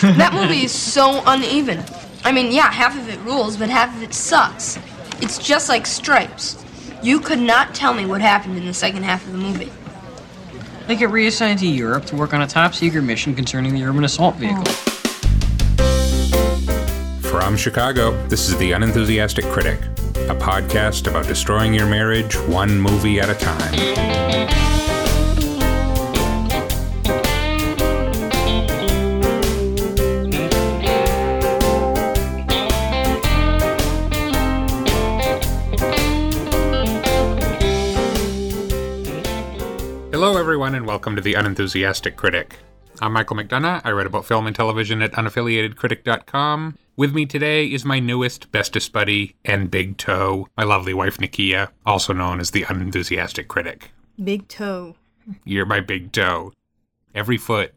That movie is so uneven. I mean, yeah, half of it rules, but half of it sucks. It's just like Stripes. You could not tell me what happened in the second half of the movie. They get reassigned to Europe to work on a top secret mission concerning the urban assault oh. vehicle. From Chicago, this is The Unenthusiastic Critic, a podcast about destroying your marriage one movie at a time. Everyone, and welcome to The Unenthusiastic Critic. I'm Michael McDonough. I write about film and television at unaffiliatedcritic.com. With me today is my newest, bestest buddy, and big toe, my lovely wife, Nakia, also known as The Unenthusiastic Critic. Big toe. You're my big toe. Every foot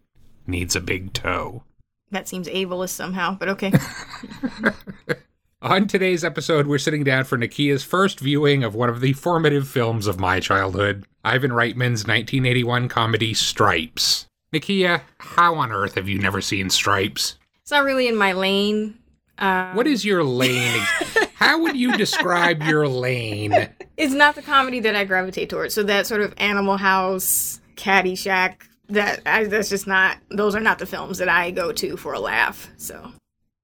needs a big toe. That seems ableist somehow, but okay. On today's episode, we're sitting down for Nakia's first viewing of one of the formative films of my childhood, Ivan Reitman's 1981 comedy Stripes. Nakia, how on earth have you never seen Stripes? it's not really in my lane. Uh, What is your lane? how would you describe your lane? it's not the comedy that I gravitate towards. So that sort of Animal House, Caddyshack, that I, that's just not. Those are not the films that I go to for a laugh. So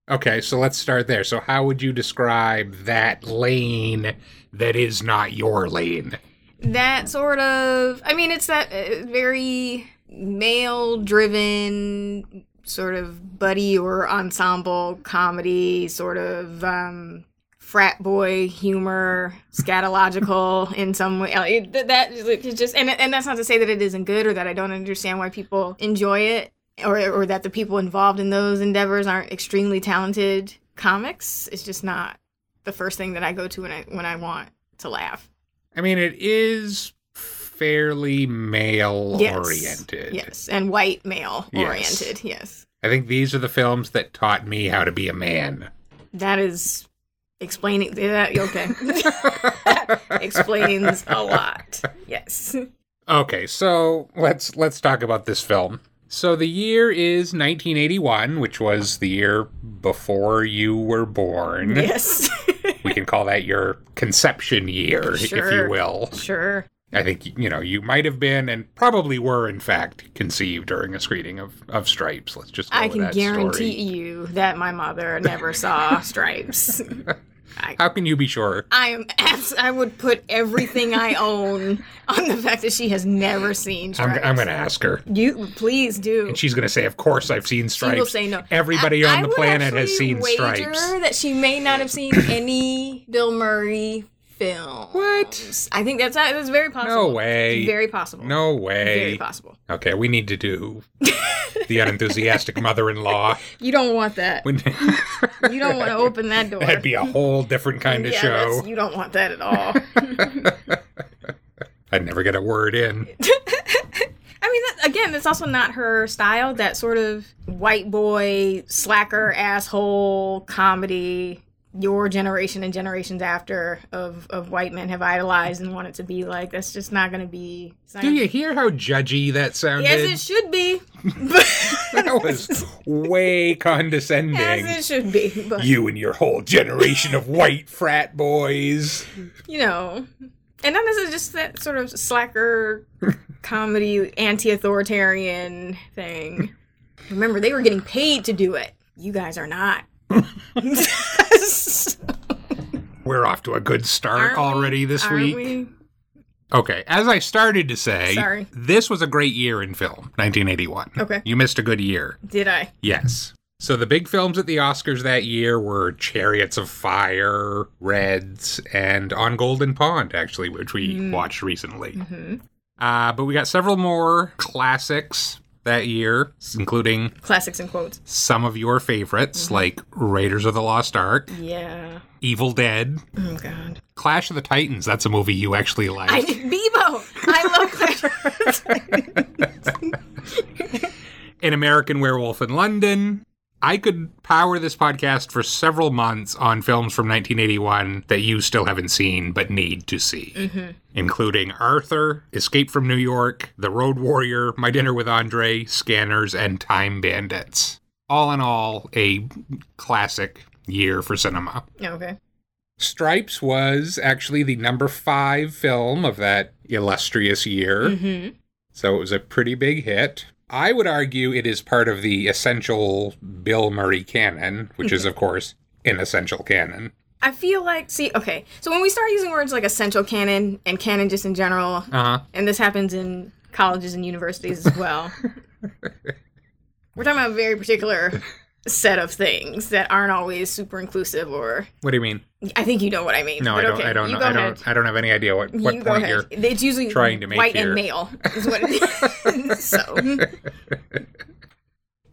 Okay, so let's start there. So, how would you describe that lane that is not your lane? that sort of. I mean, it's that uh, very male-driven sort of buddy or ensemble comedy, sort of. um frat boy humor, scatological in some way. It- That, that is just, and and that's not to say that it isn't good or that I don't understand why people enjoy it, or or that the people involved in those endeavors aren't extremely talented comics. It's just not the first thing that I go to when I when I want to laugh. I mean, it is fairly male Yes. oriented. Yes, and white male Yes. oriented. Yes, I think these are the films that taught me how to be a man. that is explaining that. Okay, explains a lot. Yes. Okay, so let's let's talk about this film. So the year is 1981, which was the year before you were born. Yes. We can call that your conception year, if you will. sure. I think you know you might have been and probably were in fact conceived during a screening of, of Stripes. Let's just go I can guarantee story. you that my mother never saw stripes. How can you be sure? I am abs- I would put everything I own on the fact that she has never seen I'm. I'm going to ask her. You please do. And she's going to say, "Of course, I've seen stripes." She will say no. Everybody I- on I the planet has seen wager Stripes. That she may not have seen any Bill Murray film. What? I think that's that's very possible. No way. Very possible. No way. Very possible. Okay, we need to do the unenthusiastic mother-in-law. You don't want that. You don't want to open that door. That'd be a whole different kind of show. You don't want that at all. I'd never get a word in. I mean, that, again, that's also not her style. That sort of white boy, slacker, asshole comedy. Your generation and generations after of, of white men have idolized and wanted to be like. That's just not going to be. Do gonna- you hear how judgy that sounded? Yes, it should be. that was way condescending. Yes, it should be. But you and your whole generation of white frat boys. you know, and then this is just that sort of slacker comedy, anti-authoritarian thing. Remember, they were getting paid to do it. You guys are not. We're off to a good start Aren't we? already this Aren't week. we? Okay, as I started to say, Sorry. this was a great year in film, 1981. Okay. You missed a good year. Did I? Yes. So the big films at the Oscars that year were Chariots of Fire, Reds, and On Golden Pond, actually, which we watched recently. Uh, but we got several more classics that year, including Classics and quotes. some of your favorites, mm-hmm. like Raiders of the Lost Ark, Yeah. Evil Dead, Oh God. Clash of the Titans. That's a movie you actually like. I Bebo. I love Clash. of the Titans. An American Werewolf in London. I could power this podcast for several months on films from 1981 that you still haven't seen but need to see, including Arthur, Escape from New York, The Road Warrior, My Dinner with Andre, Scanners, and Time Bandits. all in all, a classic year for cinema. Okay. Stripes was actually the number five film of that illustrious year. hmm So it was a pretty big hit. I would argue it is part of the essential Bill Murray canon, which is, of course, an essential canon. I feel like, see, okay. So when we start using words like essential canon and canon just in general, Uh huh. and this happens in colleges and universities as well, we're talking about a very particular set of things that aren't always super inclusive or What do you mean? I think you know what I mean. No, but I don't. okay, I don't know. I ahead. don't. I don't have any idea what, what you point ahead. you're. It's usually trying to make white here. and male is what it is. so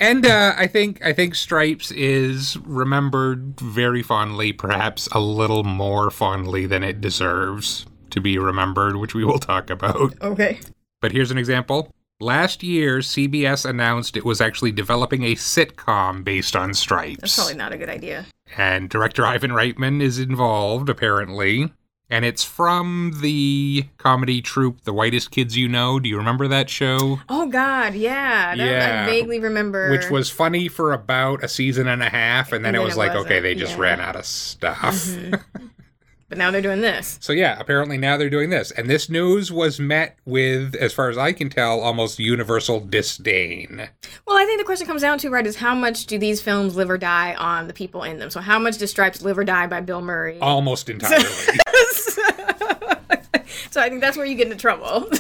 And uh, I think I think Stripes is remembered very fondly, perhaps a little more fondly than it deserves to be remembered, which we will talk about. okay. But here's an example. Last year, CBS announced it was actually developing a sitcom based on Stripes. That's probably not a good idea. and director Ivan Reitman is involved, apparently. And it's from the comedy troupe The Whitest Kids You Know. Do you remember that show? Oh God, yeah. That, Yeah. I vaguely remember. Which was funny for about a season and a half, and then And it was it like, wasn't, okay, they just yeah. Mm-hmm. ran out of stuff. but now they're doing this. so yeah, apparently now they're doing this. And this news was met with, as far as I can tell, almost universal disdain. Well, I think the question comes down to right is how much do these films live or die on the people in them? So how much does Stripes live or die by Bill Murray? Almost entirely. so I think that's where you get into trouble.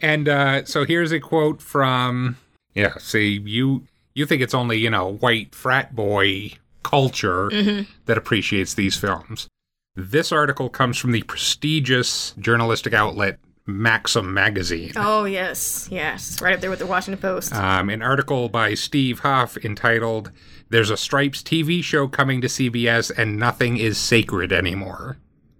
And uh, so here's a quote from yeah. See, you you think it's only you know white frat boy culture that appreciates these films. This article comes from the prestigious journalistic outlet Maxim magazine. oh yes, yes, right up there with the Washington Post. Um, an article by Steve Huff entitled "There's a Stripes TV show coming to CBS and nothing is sacred anymore."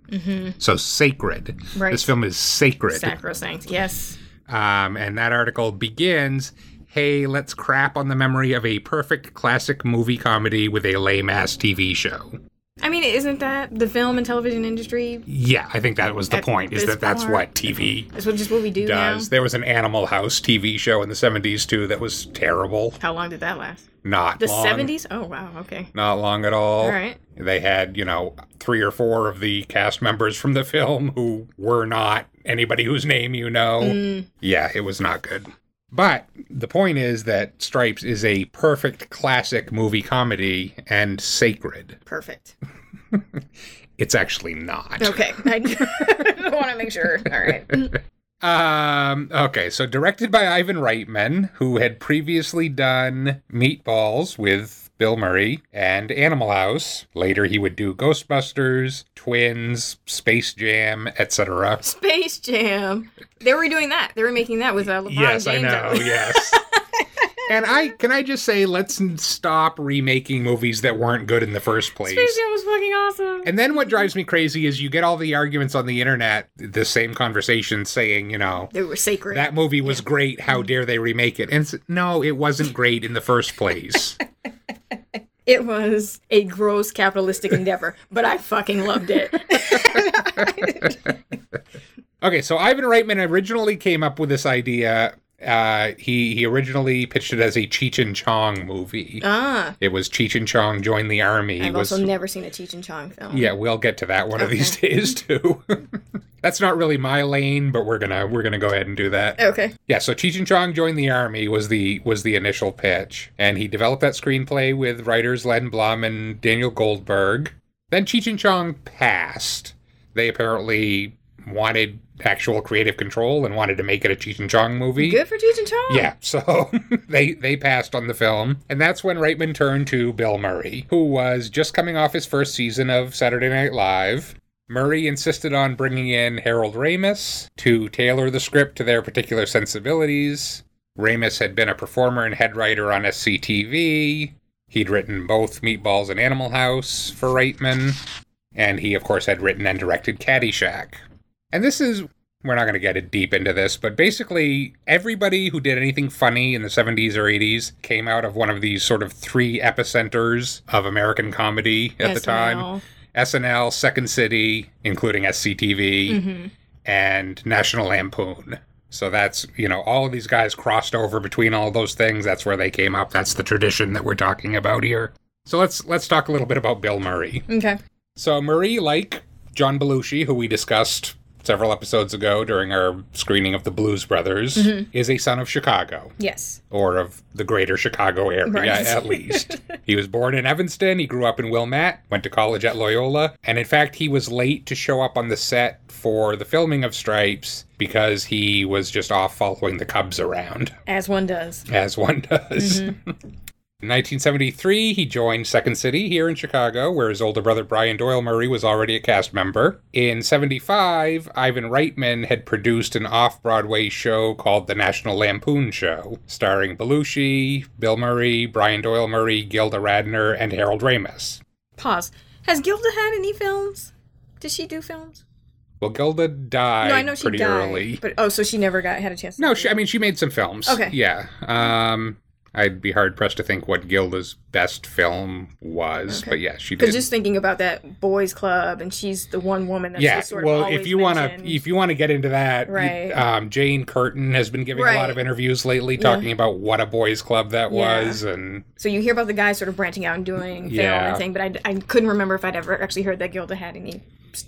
Mm-hmm. So sacred. Right. This film is sacred. Sacrosanct. Yes. Um, and that article begins Hey, let's crap on the memory of a perfect classic movie comedy with a lame ass TV show. I mean, isn't that the film and television industry? Yeah, I think that was the At point, is that that's part- what TV That's what just what we do does. now. There was an Animal House TV show in the 70s, too, that was terrible. How long did that last? Not The long. seventies? Oh wow. Okay. Not long at all. All right. They had, you know, three or four of the cast members from the film who were not anybody whose name you know. Mm. Yeah, it was not good. But the point is that Stripes is a perfect classic movie comedy and sacred. Perfect. It's actually not. Okay. I want to make sure. All right. Um, okay, so directed by Ivan Reitman, who had previously done Meatballs with Bill Murray and Animal House. Later he would do Ghostbusters, Twins, Space Jam, etc. Space Jam. They were doing that. They were making that with uh, LeBron Yes, I know. Yes. And I can I just say let's stop remaking movies that weren't good in the first place. Space Jam was fucking awesome. And then what drives me crazy is you get all the arguments on the internet, the same conversation saying, you know, they were sacred. that movie was great. How dare they remake it? And no, it wasn't great in the first place. it was a gross capitalistic endeavor, but I fucking loved it. okay, so Ivan Reitman originally came up with this idea. Uh, he he originally pitched it as a Cheech and Chong movie. ah, It was Cheech and Chong join the army. I've was also never seen a Cheech and Chong film. yeah, we'll get to that one of these days too. That's not really my lane, but we're gonna we're gonna go ahead and do that. Okay. Yeah, so Cheech and Chong joined the army was the was the initial pitch, and he developed that screenplay with writers Len Blum and Daniel Goldberg. Then Cheech and Chong passed. They apparently wanted actual creative control and wanted to make it a Cheech and Chong movie. Good for Cheech and Chong. Yeah, so they they passed on the film, and that's when Reitman turned to Bill Murray, who was just coming off his first season of Saturday Night Live. Murray insisted on bringing in Harold Ramis to tailor the script to their particular sensibilities. Ramis had been a performer and head writer on SCTV. He'd written both Meatballs and Animal House for Reitman, and he, of course, had written and directed Caddyshack. And this is we're not going to get it deep into this, but basically everybody who did anything funny in the 70s or 80s came out of one of these sort of three epicenters of American comedy at the time. SNL. SNL, Second City, including SCTV, Mm-hmm. and National Lampoon. So that's, you know, all of these guys crossed over between all those things. That's where they came up. That's the tradition that we're talking about here. So let's let's talk a little bit about Bill Murray. Okay. So Murray, like John Belushi, who we discussed several episodes ago during our screening of the Blues Brothers, mm-hmm. is a son of Chicago, Yes. or of the greater Chicago area Right. at least. he was born in Evanston, he grew up in Wilmette, went to college at Loyola, and in fact, he was late to show up on the set for the filming of Stripes because he was just off following the Cubs around, As one does. as one does. Mm-hmm. In 1973, he joined Second City here in Chicago, where his older brother Brian Doyle Murray was already a cast member. In 75, Ivan Reitman had produced an off Broadway show called The National Lampoon Show, starring Belushi, Bill Murray, Brian Doyle Murray, Gilda Radner, and Harold Ramis. Pause. Has Gilda had any films? Did she do films? Well, Gilda died no, I know she pretty died. early. But oh, so she never got had a chance. To No, she, I mean, she made some films. Okay. Yeah. Um, I'd be hard pressed to think what Gilda's best film was, Okay. but yeah, she did. Because just thinking about that boys' club, and she's the one woman that's yeah, sort well, of if you want to, if you want to get into that, you- um, Jane Curtin has been giving a lot of interviews lately, talking about what a boys' club that Yeah. was, and so you hear about the guys sort of branching out and doing film and thing, but I, I couldn't remember if I'd ever actually heard that Gilda had any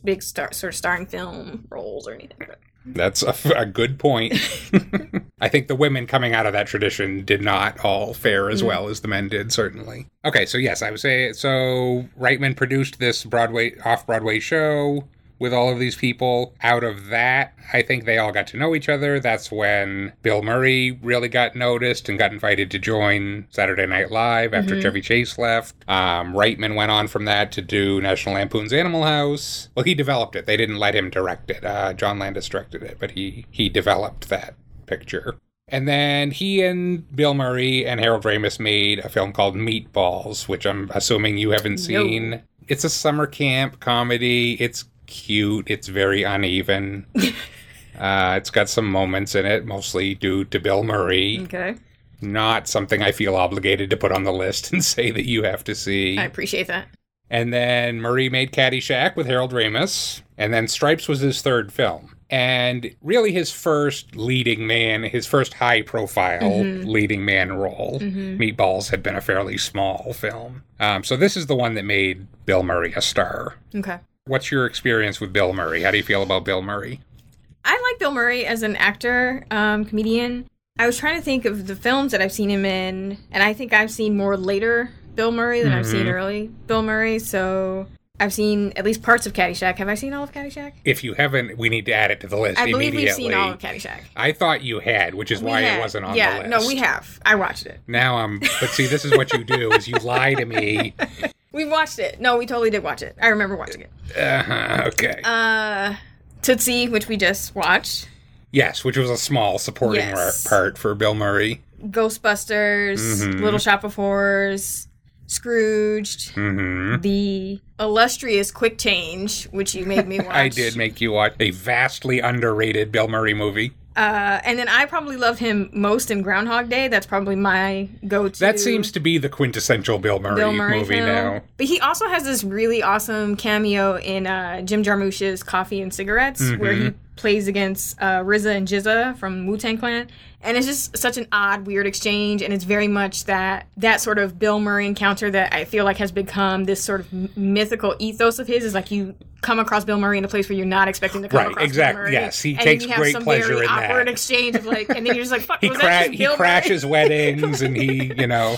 big star sort of starring film roles or anything. But that's a, a good point. I think the women coming out of that tradition did not all fare as mm-hmm. well as the men did, certainly. Okay, so yes, I would say so. Reitman produced this Broadway off Broadway show with all of these people. Out of that, I think they all got to know each other. That's when Bill Murray really got noticed and got invited to join Saturday Night Live after Chevy Chase left. Um, Reitman went on from that to do National Lampoon's Animal House. Well, he developed it. They didn't let him direct it. Uh, John Landis directed it, but he he developed that picture. And then he and Bill Murray and Harold Ramis made a film called Meatballs, which I'm assuming you haven't seen. It's a summer camp comedy. It's cute. It's very uneven. uh, it's got some moments in it, mostly due to Bill Murray. okay, Not something I feel obligated to put on the list and say that you have to see. I appreciate that. And then Murray made Caddyshack with Harold Ramis. And then Stripes was his third film. And really his first leading man, his first high profile leading man role. Meatballs had been a fairly small film. Um, so this is the one that made Bill Murray a star. Okay. What's your experience with Bill Murray? How do you feel about Bill Murray? I like Bill Murray as an actor, um, comedian. I was trying to think of the films that I've seen him in, and I think I've seen more later Bill Murray than I've seen Mm-hmm. early Bill Murray. So I've seen at least parts of Caddyshack. Have I seen all of Caddyshack? If you haven't, we need to add it to the list I believe we've seen all of Caddyshack. I thought you had, which is We why had- it wasn't on yeah, the list. no, we have. I watched it. Now I'm, but see, this is what you do: is you lie to me. We watched it. No, we totally did watch it. I remember watching it. Uh-huh, okay. Uh, Tootsie, which we just watched. yes, which was a small supporting Yes. part for Bill Murray. Ghostbusters, Mm-hmm. Little Shop of Horrors, Scrooged, hmm the illustrious Quick Change, which you made me watch. I did make you watch a vastly underrated Bill Murray movie. Uh, and then I probably love him most in Groundhog Day. That's probably my go-to. That seems to be the quintessential Bill Murray, Bill Murray movie film. now. But he also has this really awesome cameo in uh, Jim Jarmusch's Coffee and Cigarettes, where Mm-hmm. he plays against uh, RZA and GZA from Wu Tang Clan. And it's just such an odd, weird exchange, and it's very much that that sort of Bill Murray encounter that I feel like has become this sort of m- mythical ethos of his. Is like you come across Bill Murray in a place where you're not expecting to come Right, across exact- Bill Murray. yes, he and takes then you have great some pleasure very in that. awkward exchange of like, and then you're just like, "Fuck, He, was cra- that he crashes weddings and he, you know,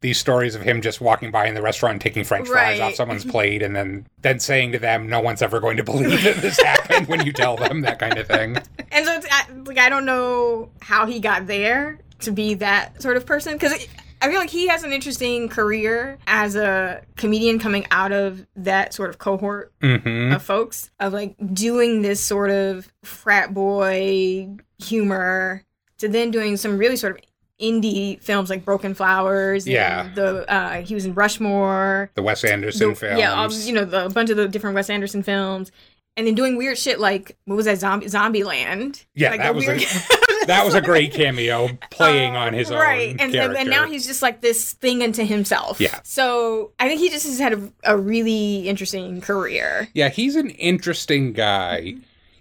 these stories of him just walking by in the restaurant taking french fries Right. off someone's plate and then, then saying to them, no one's ever going to believe that this happened when you tell them that kind of thing. And so, it's, I, like, I don't know how he got there to be that sort of person because I feel like he has an interesting career as a comedian coming out of that sort of cohort hmm of folks of like doing this sort of frat boy humor to then doing some really sort of indie films like Broken Flowers. Yeah. the uh, he was in Rushmore. The Wes Anderson the- films. Yeah, you know, the, a bunch of the different Wes Anderson films. And then doing weird shit like what was that zombie Zombie Land? Yeah, like that was a- that was a great cameo playing on his own right and, and and now he's just like this thing unto himself Yeah. so i think he just has had a, a really interesting career Yeah, he's an interesting guy. Mm-hmm.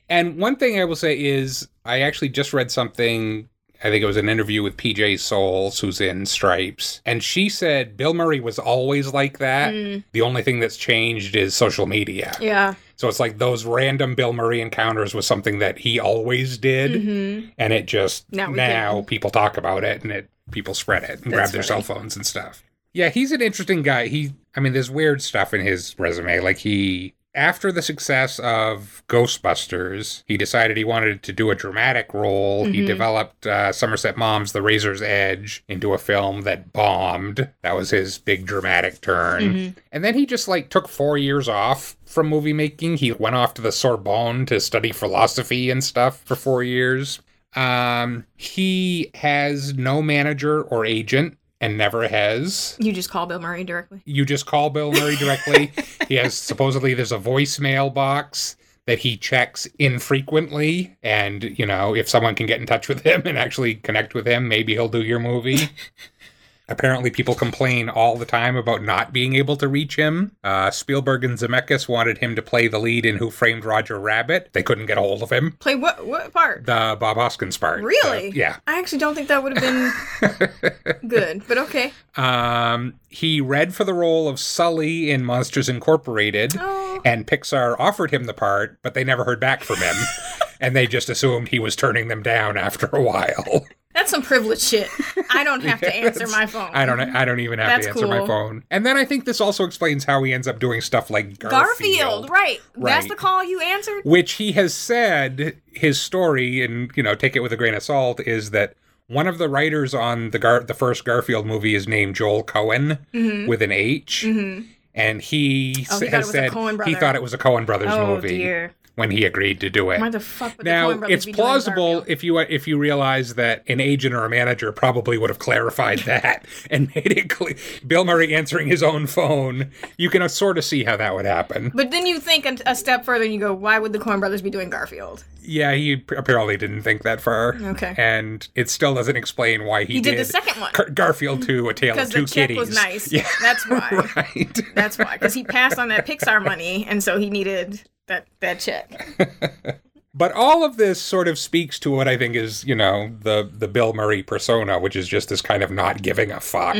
And one thing I will say is, I actually just read something. I think it was an interview with PJ Soles, who's in Stripes, and she said Bill Murray was always like that. Mm. The only thing that's changed is social media. Yeah. So it's like those random Bill Murray encounters was something that he always did, Mm-hmm. and it just Now now, people talk about it and it people spread it and grab their funny. cell phones and stuff. Yeah, he's an interesting guy. He, I mean, there's weird stuff in his resume. Like he, after the success of Ghostbusters, he decided he wanted to do a dramatic role. He Mm-hmm. developed uh, Somerset Maugham's The Razor's Edge into a film that bombed. That was his big dramatic turn. Mm-hmm. And then he just like took four years off from movie making. He went off to the Sorbonne to study philosophy and stuff for four years. Um, he has no manager or agent and never has. You just call Bill Murray directly. You just call Bill Murray directly. he has supposedly there's a voicemail box that he checks infrequently and you know if someone can get in touch with him and actually connect with him maybe he'll do your movie apparently people complain all the time about not being able to reach him uh, spielberg and zemeckis wanted him to play the lead in who framed roger rabbit they couldn't get a hold of him Play what what part? the bob hoskins part Really? Uh, yeah I actually don't think that would have been good, but okay. Um, he read for the role of Sully in Monsters Incorporated, Oh. and Pixar offered him the part, but they never heard back from him. and they just assumed he was turning them down after a while. That's some privileged shit. I don't have to answer my phone. I don't. I don't even have That's to answer my phone. And then I think this also explains how he ends up doing stuff like Garfield, Garfield, right. That's the call you answered? which he has said his story, and you know, take it with a grain of salt, is that one of the writers on the Gar- the first Garfield movie is named Joel Cohen with an H, and he, Mm-hmm. Oh, he has was a said he thought it was a Coen Brothers Oh, movie dear. When he agreed to do it. Why the fuck would the Now it's plausible if you uh, if you realize that an agent or a manager probably would have clarified that and made it clear. Bill Murray answering his own phone, you can uh, sort of see how that would happen. But then you think a, a step further and you go, why would the Coen brothers be doing Garfield? Yeah, he apparently didn't think that far. Okay. and it still doesn't explain why he, He did the second one. Gar- Garfield Two: A Tale of Two the Kitties. was nice. Yeah, That's why. right. That's why. Because he passed on that Pixar money, and so he needed that, that check. But all of this sort of speaks to what I think is, you know, the the Bill Murray persona, which is just this kind of not giving a fuck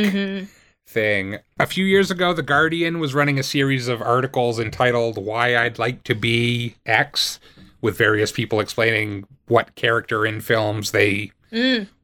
thing. A few years ago, The Guardian was running a series of articles entitled "Why I'd Like to Be X," with various people explaining what character in films they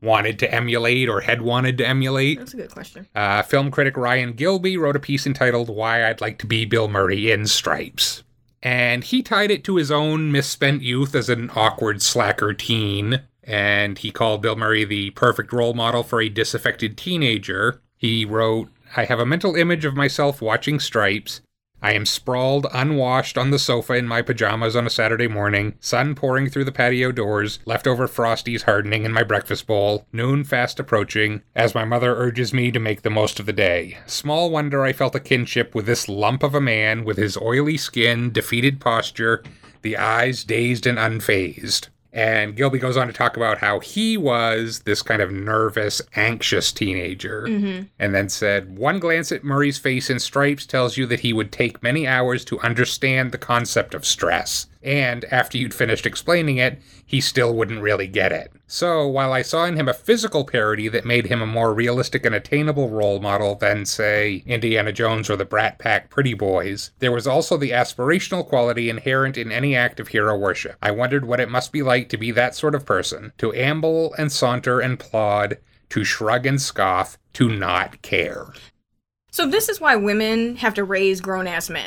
wanted to emulate or had wanted to emulate. That's a good question. Uh, film critic Ryan Gilbey wrote a piece entitled Why I'd Like to Be Bill Murray in Stripes. And he tied it to his own misspent youth as an awkward slacker teen. And he called Bill Murray the perfect role model for a disaffected teenager. He wrote, I have a mental image of myself watching Stripes. I am sprawled, unwashed on the sofa in my pajamas on a Saturday morning, sun pouring through the patio doors, leftover frosties hardening in my breakfast bowl, noon fast approaching, as my mother urges me to make the most of the day. Small wonder I felt a kinship with this lump of a man with his oily skin, defeated posture, the eyes dazed and unfazed. And Gilbey goes on to talk about how he was this kind of nervous, anxious teenager. Mm-hmm. And then said, One glance at Murray's face in stripes tells you that he would take many hours to understand the concept of stress. And after you'd finished explaining it, he still wouldn't really get it. So, while I saw in him a physical parody that made him a more realistic and attainable role model than, say, Indiana Jones or the Brat Pack Pretty Boys, there was also the aspirational quality inherent in any act of hero worship. I wondered what it must be like to be that sort of person, to amble and saunter and plod, to shrug and scoff, to not care. So this is why women have to raise grown ass men.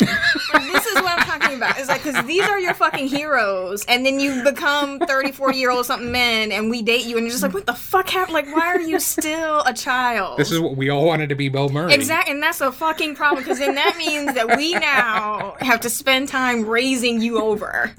Like, this is what I'm talking about. It's like because these are your fucking heroes, and then you become 30, 40 year old something men, and we date you, and you're just like, what the fuck happened? Like, why are you still a child? This is what we all wanted to be Bill Murray. Exactly, and that's a fucking problem because then that means that we now have to spend time raising you over.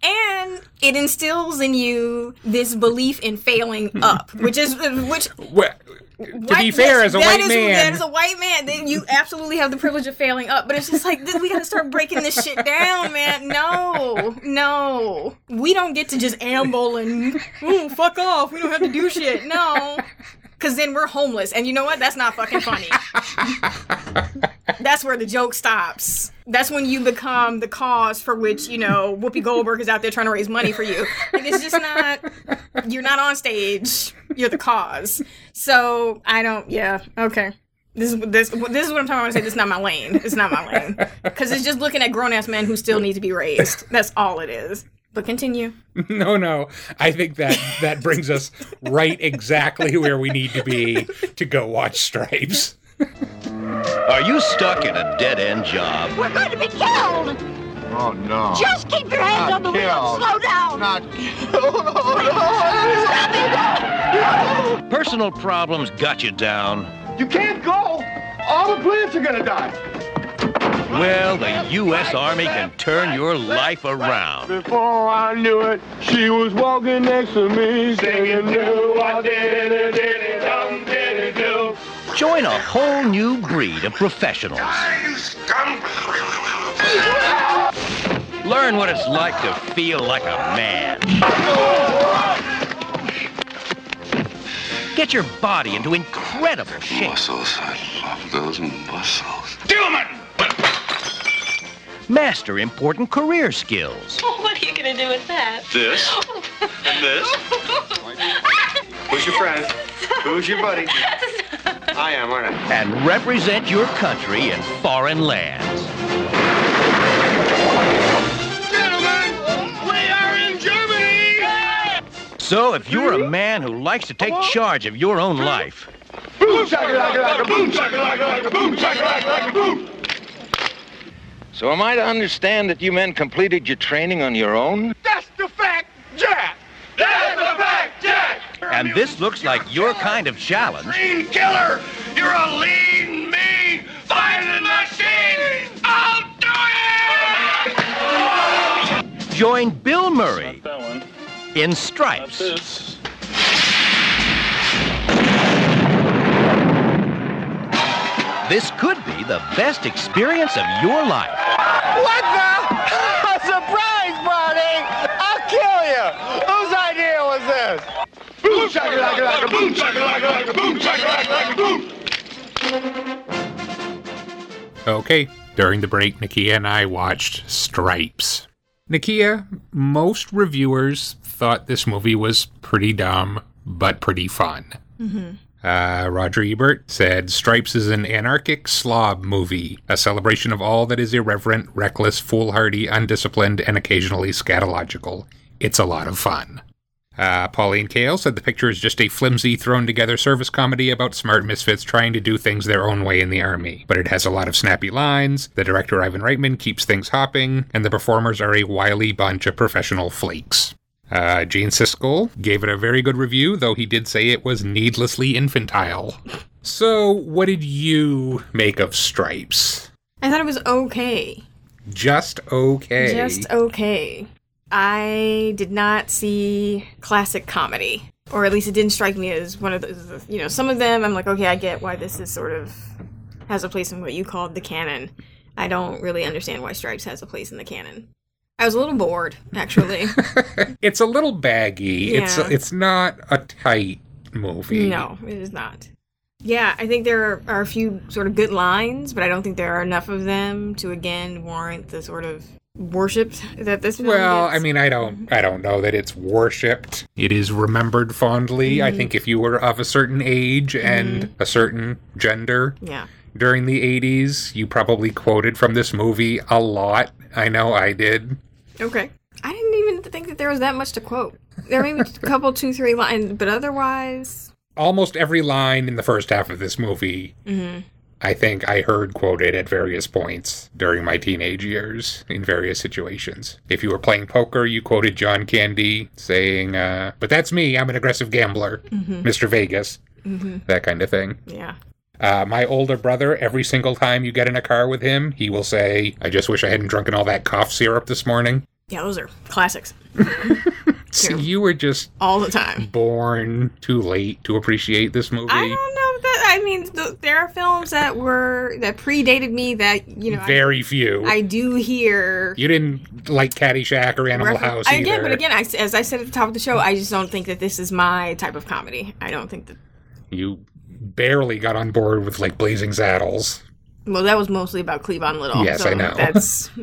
And it instills in you this belief in failing up, which is which Well, to be fair, yes, as a white is- man, that is a white man. Then you absolutely have the privilege of failing up. But it's just like we got to start breaking this shit down, man. No, no, we don't get to just amble and "Ooh, fuck off. We don't have to do shit. No, because then we're homeless, and you know what? That's not fucking funny. that's where the joke stops. That's when you become the cause for which you know Whoopi Goldberg is out there trying to raise money for you. Like, it's just not. You're not on stage. You're the cause. So I don't. Yeah. Okay. This is this this is what I'm talking about. I Say this is not my lane. It's not my lane because it's just looking at grown ass men who still need to be raised. That's all it is. But continue. No, no. I think that that brings us right exactly where we need to be to go watch Stripes. Are you stuck in a dead end job? We're going to be killed! Oh no. Just keep your hands Not on the wheel. killed. Slow down. Not Stop it. Personal problems got you down? You can't go! All the plants are gonna die! Well, the U.S. Army can turn your life around. Before I knew it, she was walking next to me, singing, do I did it, did it, dum did it, do. Join a whole new breed of professionals. Learn what it's like to feel like a man. Get your body into incredible shape. Muscles. I love those muscles. Master important career skills. What are you gonna do with that? This and this. Who's your friend? Who's your buddy? I am, aren't I? and represent your country in foreign lands. Gentlemen, we are in Germany! So if you're a man who likes to take charge of your own life, Boom, shakalaka, boom, shakalaka, boom, shakalaka, boom. So am I to understand that you men completed your training on your own? That's the fact, Jack! That's the fact, Jack! and this looks like your kind of challenge, Lean killer! You're a lean, mean, violent machine! I'll do it! join Bill Murray in Stripes. This could be the best experience of your life. What the? A surprise party! I'll kill you! Whose idea was this? Boom shakalaka, boom shakalaka, boom shakalaka, boom! Okay, during the break, Nakia and I watched Stripes. Nakia, most reviewers thought this movie was pretty dumb, but pretty fun. Mm-hmm. Uh, Roger Ebert said Stripes is an anarchic slob movie, a celebration of all that is irreverent, reckless, foolhardy, undisciplined, and occasionally scatological. It's a lot of fun. Uh, Pauline Kael said the picture is just a flimsy, thrown together service comedy about smart misfits trying to do things their own way in the army. But it has a lot of snappy lines, the director Ivan Reitman keeps things hopping, and the performers are a wily bunch of professional flakes. Uh, Gene Siskel gave it a very good review, though he did say it was needlessly infantile. So, what did you make of Stripes? I thought it was okay. Just okay. Just okay. I did not see classic comedy, or at least it didn't strike me as one of those. You know, some of them I'm like, okay, I get why this is sort of has a place in what you called the canon. I don't really understand why Stripes has a place in the canon. I was a little bored, actually. It's a little baggy. It's Yeah. it's not a tight movie. no, it is not. Yeah, I think there are, are a few sort of good lines, but I don't think there are enough of them to again warrant the sort of worship that this Well, gets. I mean, I don't, mm-hmm. I don't know that it's worshipped. It is remembered fondly. I mm-hmm. think if you were of a certain age mm-hmm. and a certain gender yeah. during the '80s, you probably quoted from this movie a lot. I know I did. Okay. I didn't even think that there was that much to quote. There may be a couple, two, three lines, but otherwise, Almost every line in the first half of this movie, mm-hmm. I think I heard quoted at various points during my teenage years in various situations. If you were playing poker, you quoted John Candy saying, uh, But that's me, I'm an aggressive gambler, mm-hmm. Mr. Vegas, mm-hmm. that kind of thing. yeah. Uh, my older brother, every single time you get in a car with him, he will say, I just wish I hadn't drunken all that cough syrup this morning. Yeah, those are classics So you were just all the time. born too late to appreciate this movie. I don't know that. I mean, th- there are films that were that predated me that you know. I- Very few. I, do hear. you didn't like Caddyshack or Animal House I- again, but again, I, as I said at the top of the show, I just don't think that this is my type of comedy. I don't think that. You barely got on board with like Blazing Saddles. Well, that was mostly about Cleavon Little. Yes, so I know. That's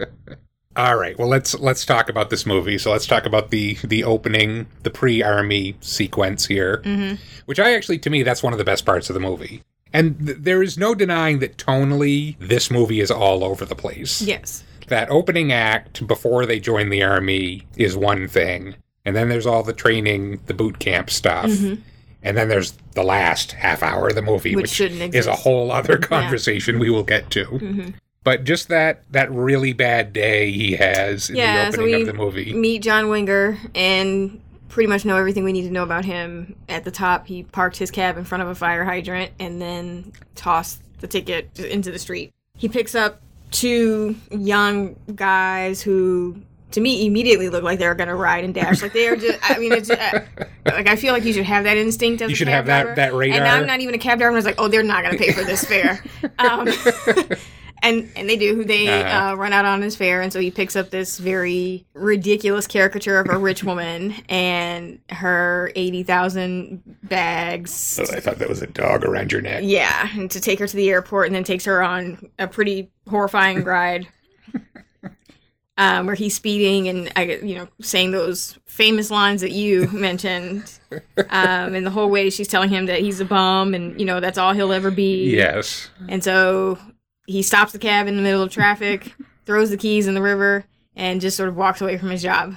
All right. Well, let's let's talk about this movie. So let's talk about the the opening, the pre-army sequence here, Mm-hmm. which I actually, to me, that's one of the best parts of the movie. And th- there is no denying that tonally, this movie is all over the place. yes. That opening act before they join the army is one thing, and then there's all the training, the boot camp stuff. And then there's the last half hour of the movie. Which which, is a whole other conversation we will get to. Mm-hmm. But just that that really bad day he has in Yeah, the so opening we of the movie. meet John Winger and pretty much know everything we need to know about him. At the top, he parked his cab in front of a fire hydrant and then tossed the ticket into the street. He picks up two young guys who, to me, immediately look like they're going to ride and dash. Like they are just. I mean, it's just, uh, like I feel like you should have that instinct as You should have that- driver. that radar. And I'm not even a cab driver. I was like, oh, they're not going to pay for this fare. Um, and and they do. They uh, run out on his fare, and so he picks up this very ridiculous caricature of a rich woman and her eighty thousand bags. Oh, I thought that was a dog around your neck. Yeah, and to take her to the airport, and then takes her on a pretty horrifying ride. Um, where he's speeding and I, you know, saying those famous lines that you mentioned, um, and the whole way she's telling him that he's a bum and you know that's all he'll ever be. Yes. And so he stops the cab in the middle of traffic, throws the keys in the river, and just sort of walks away from his job.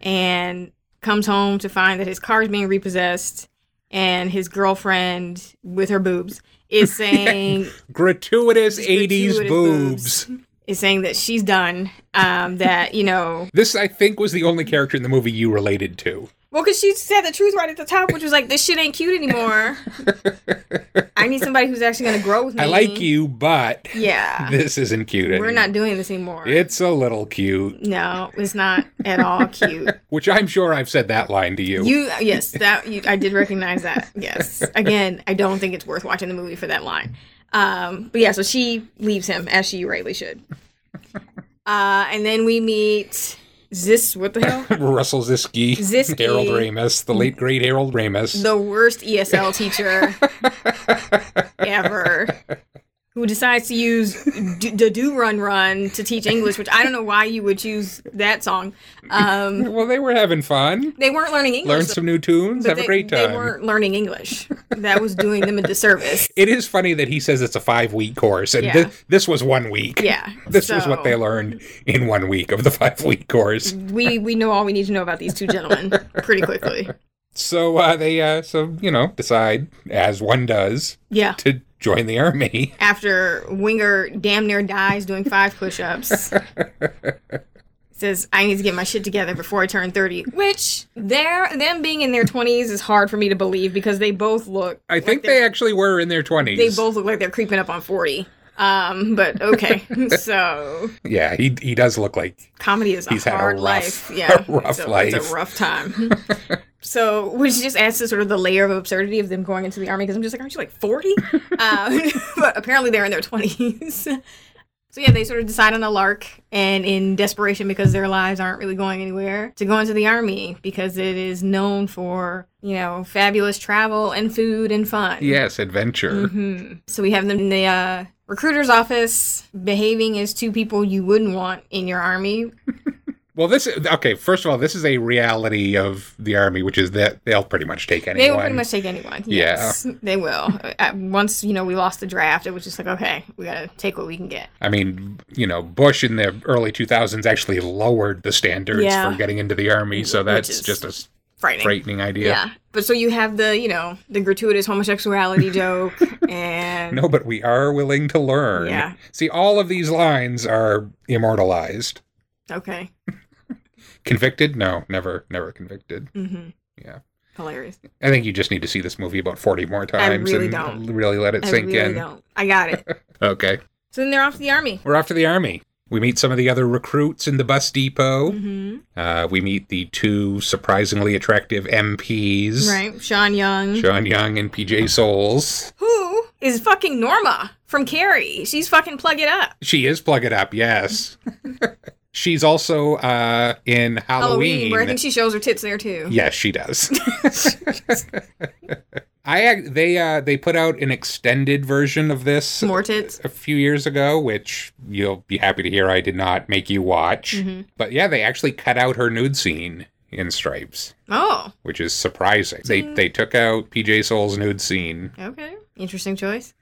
And comes home to find that his car is being repossessed, and his girlfriend with her boobs is saying Gratuitous 80s gratuitous boobs. Is saying that she's done. Um, that you know, This, I think, was the only character in the movie you related to. well, because she said the truth right at the top, which was like, "This shit ain't cute anymore." I need somebody who's actually going to grow with me. I like you, but Yeah, this isn't cute anymore. we're anymore. not doing this anymore. It's a little cute, No, it's not at all cute. which I'm sure I've said that line to you. You yes, that you, I did recognize that. Yes. Again, I don't think it's worth watching the movie for that line. Um, but yeah, so she leaves him as she rightly should. Uh, and then we meet Zis. What the hell? Russell Ziskey, Ziskey. Harold Ramis, the late great Harold Ramis. The worst ESL teacher ever. Who decides to use d- the Do Run Run to teach English, which I don't know why you would choose that song. Um, well, they were having fun. they weren't learning English. Learn some new tunes. Have they, a great time. They weren't learning English. That was doing them a disservice. It is funny that he says it's a five week course, and Yeah. thi- this was one week. Yeah. This was what they learned in one week of the five week course. we we know all we need to know about these two gentlemen pretty quickly. So uh, they, uh, so you know, decide as one does Yeah. to join the army. After Winger damn near dies doing five push-ups. Says I need to get my shit together before I turn 30, which they're them being in their 20s is hard for me to believe because they both look I think they actually were in their twenties. they both look like they're creeping up on 40. Um, but okay. so Yeah, he he does look like comedy is a He's had a hard rough- life. Yeah, a rough it's a, life. It's a rough time. So, which just adds to sort of the layer of absurdity of them going into the army because I'm just like, aren't you like 40? um, but apparently they're in their 20s. So yeah, they sort of decide on a lark, and in desperation because their lives aren't really going anywhere, to go into the army because it is known for you know fabulous travel and food and fun. yes, adventure. Mm-hmm. So we have them in the uh, recruiter's office behaving as two people you wouldn't want in your army. Well, this okay. First of all, this is a reality of the army, which is that they'll pretty much take anyone. They will pretty much take anyone. Yeah. They will. Once you know we lost the draft, it was just like okay, we gotta take what we can get. I mean, you know, Bush in the early 2000s actually lowered the standards Yeah. for getting into the army, so that's is just a Frightening. frightening idea. Yeah, but so you have the you know the gratuitous homosexuality joke, and No, but we are willing to learn. Yeah. See, all of these lines are immortalized. Okay, Convicted? No, never, never convicted. mm-hmm. Yeah. hilarious. I think you just need to see this movie about 40 more times really and don't. really let it I sink really in. don't. I got it. Okay. so then they're off to the army. We're off to the army. We meet some of the other recruits in the bus depot. Mm-hmm. Uh, we meet the two surprisingly attractive MPs, Right, Sean Young. Sean Young and PJ Soles. Who is fucking Norma from Carrie? She's fucking plug it up. She is Plug It Up, yes. She's also uh, in Halloween. Halloween, where I think she shows her tits there too. yes, she does. I they uh they put out an extended version of this More tits. a few years ago, which you'll be happy to hear I did not make you watch. Mm-hmm. But yeah, they actually cut out her nude scene in Stripes, Oh, which is surprising. They they took out PJ Soles' nude scene. okay. Interesting choice.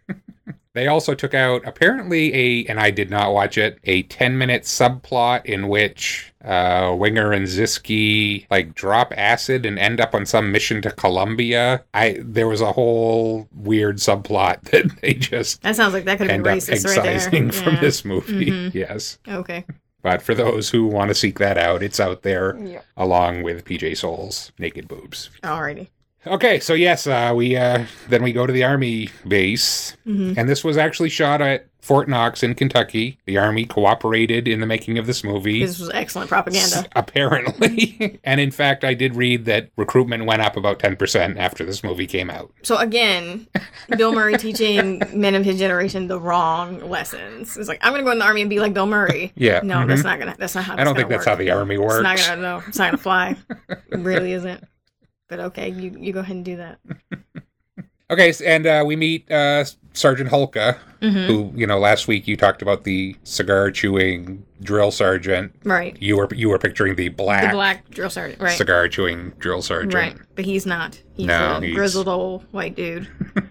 They also took out apparently a and I did not watch it, a 10 minute subplot in which uh Winger and Ziskey like drop acid and end up on some mission to Colombia. I there was a whole weird subplot that they just That sounds like that could have end been racist right there. excising from Yeah. this movie. Mhm. Yes. Okay. But for those who want to seek that out, it's out there along with PJ Soles' naked boobs. Alrighty. Okay, so yes, uh, we uh, then we go to the army base, Mm-hmm. and this was actually shot at Fort Knox in Kentucky. The army cooperated in the making of this movie. This was excellent propaganda. Apparently. and in fact, I did read that recruitment went up about 10% after this movie came out. So again, Bill Murray teaching men of his generation the wrong lessons. It's like I'm gonna go in the army and be like Bill Murray. Yeah, No, mhm. that's not gonna. That's not how. I don't think that's how the army works. It's not gonna. No, it's not gonna fly. it really isn't. But okay, you you go ahead and do that. Okay, and uh, we meet uh, Sergeant Hulka, Mm-hmm. who, you know, last week you talked about the cigar chewing drill sergeant. Right. You were you were picturing the black, The black drill sergeant. Right. cigar chewing drill sergeant. Right. But he's not. He's No, a he's- grizzled old white dude.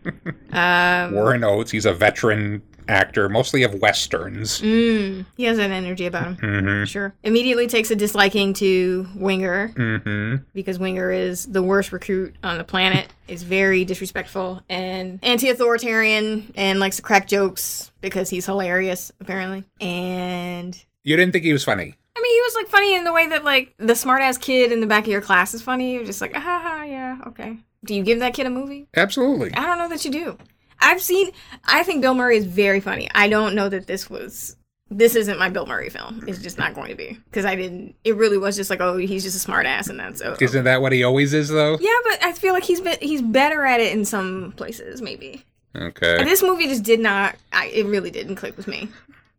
um, Warren Oates, he's a veteran actor, mostly of westerns. mm, he has an energy about him. Mm-hmm. Sure. Immediately takes a disliking to Winger Mm-hmm. because Winger is the worst recruit on the planet. Is very disrespectful and anti-authoritarian and likes to crack jokes because he's hilarious apparently. And You didn't think he was funny? I mean, he was like funny in the way that like the smartass kid in the back of your class is funny. You're just like, ah, ha, ha, yeah, okay. Do you give that kid a movie? Absolutely. I don't know that you do. I've seen. I think Bill Murray is very funny. I don't know that this was. This isn't my Bill Murray film. It's just not going to be because I didn't. It really was just like, oh, he's just a smart ass, and that's oh, Isn't that what he always is, though? Yeah, but I feel like he's been he's better at it in some places, maybe. Okay. This movie just did not. I, it really didn't click with me.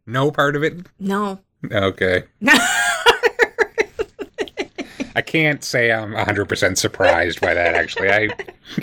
No part of it? No. Okay. I can't say I'm 100% surprised by that, actually. I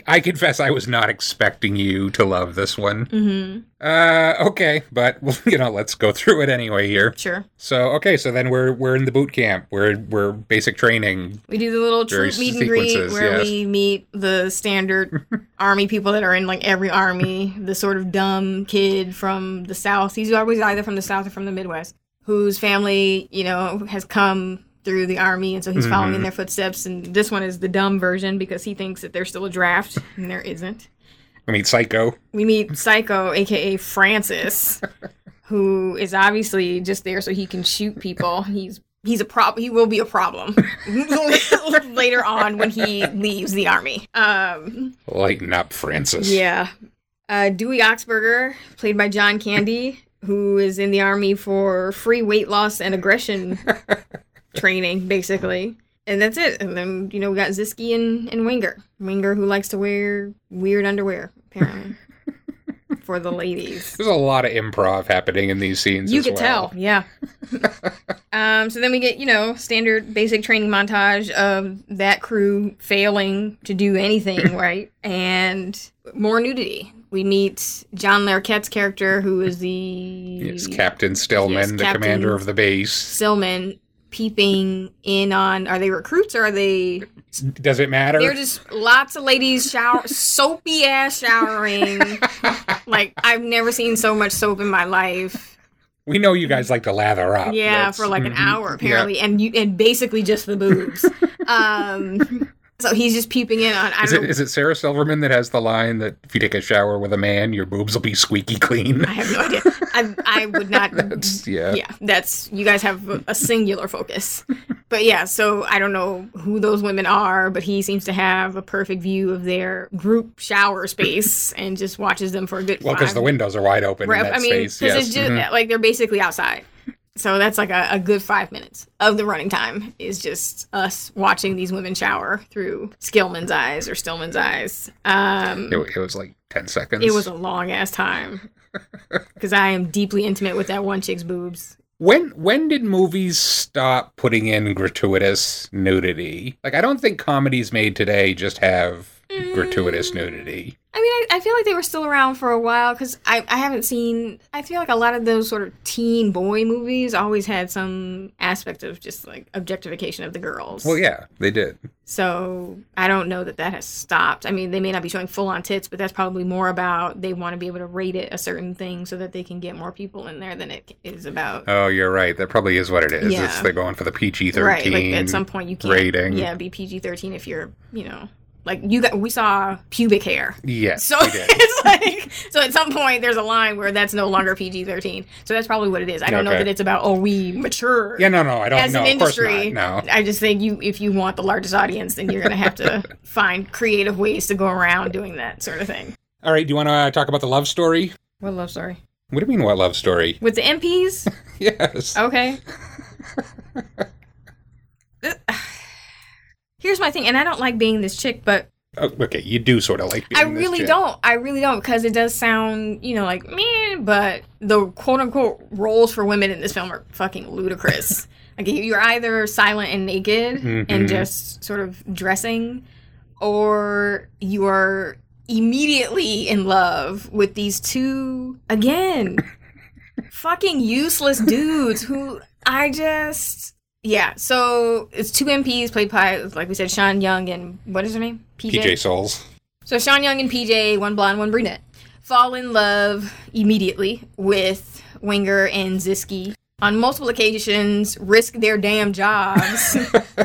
I confess I was not expecting you to love this one. mm-hmm. Uh, okay, but, well, you know, let's go through it anyway here. Sure. So, okay, so then we're we're in the boot camp. We're we're basic training. We do the little troop meet and greet where yes. we meet the standard army people that are in like every army. The sort of dumb kid from the south. He's always either from the south or from the Midwest, whose family you know has come through the army, and so he's following in their footsteps. And this one is the dumb version because he thinks that there's still a draft, and there isn't. I mean, Psycho. We meet Psycho, aka Francis, who is obviously just there so he can shoot people. He's he's a prob he will be a problem later on when he leaves the army. Um Lighten up, Francis. yeah. Uh Dewey Oxberger, played by John Candy, who is in the army for free weight loss and aggression training, basically. And that's it. And then, you know, we got Ziskey and, and Winger. Winger who likes to wear weird underwear, apparently. for the ladies. There's a lot of improv happening in these scenes. You as could well. tell, yeah. um, so then we get, you know, standard basic training montage of that crew failing to do anything right, and more nudity. We meet John Larroquette's character, who is the Yes, Captain Stillman, Yes, the commander of the base. Stillman, peeping in on. Are they recruits or are they? Does it matter? They're just lots of ladies shower, soapy ass showering. like I've never seen so much soap in my life. we know you guys like to lather up. Yeah, That's- for like an mhm. hour Yeah. apparently, and you and basically just the boobs. um, so he's just peeping in on. I Is don't it know. is it Sarah Silverman that has the line that if you take a shower with a man, your boobs will be squeaky clean? I have no idea. I I would not. That's- yeah. yeah, that's you guys have a- singular focus. But yeah, so I don't know who those women are, but he seems to have a perfect view of their group shower space and just watches them for a good. Well, because the windows are wide open Right, in that I mean, space. because Yes. it's just mhm. like they're basically outside. So that's like a, a good five minutes of the running time is just us watching these women shower through Skillman's eyes or Stillman's eyes. Um, It, it was like ten seconds. it was a long ass time because I am deeply intimate with that one chick's boobs. When when did movies stop putting in gratuitous nudity? Like I don't think comedies made today just have gratuitous nudity. I mean, I, I feel like they were still around for a while because I, I haven't seen. I feel like a lot of those sort of teen boy movies always had some aspect of just like objectification of the girls. Well, yeah, they did. So I don't know that that has stopped. I mean, they may not be showing full on tits, but that's probably more about they want to be able to rate it a certain thing so that they can get more people in there than it is about. Oh, you're right. That probably is what it is. Yeah. It's they're going for the PG thirteen right. Like at some point you can't. rating. Yeah, be PG thirteen if you're, you know, like you got. We saw pubic hair. Yes, So did. it's like so at some point there's a line where that's no longer PG thirteen. So that's probably what it is. I don't know that it's about oh we mature. Yeah, no, no, I don't As know. an Of industry, not. No. I just think you if you want the largest audience, then you're gonna have to find creative ways to go around doing that sort of thing. All right, do you want to uh, talk about the love story? What love story What do you mean, what love story? with the MPs? Yes. Okay. Here's my thing, and I don't like being this chick, but Oh, okay, you do sort of like. Being I really don't. I really don't because it does sound, you know, like me. But the quote unquote roles for women in this film are fucking ludicrous. like you're either silent and naked Mhm. and just sort of dressing, or you are immediately in love with these two again, fucking useless dudes who I just. Yeah, so it's two MPs played by, like we said, Sean Young and what is her name? PJ Soles. So Sean Young and PJ, one blonde, one brunette, fall in love immediately with Winger and Ziskey. On multiple occasions, risk their damn jobs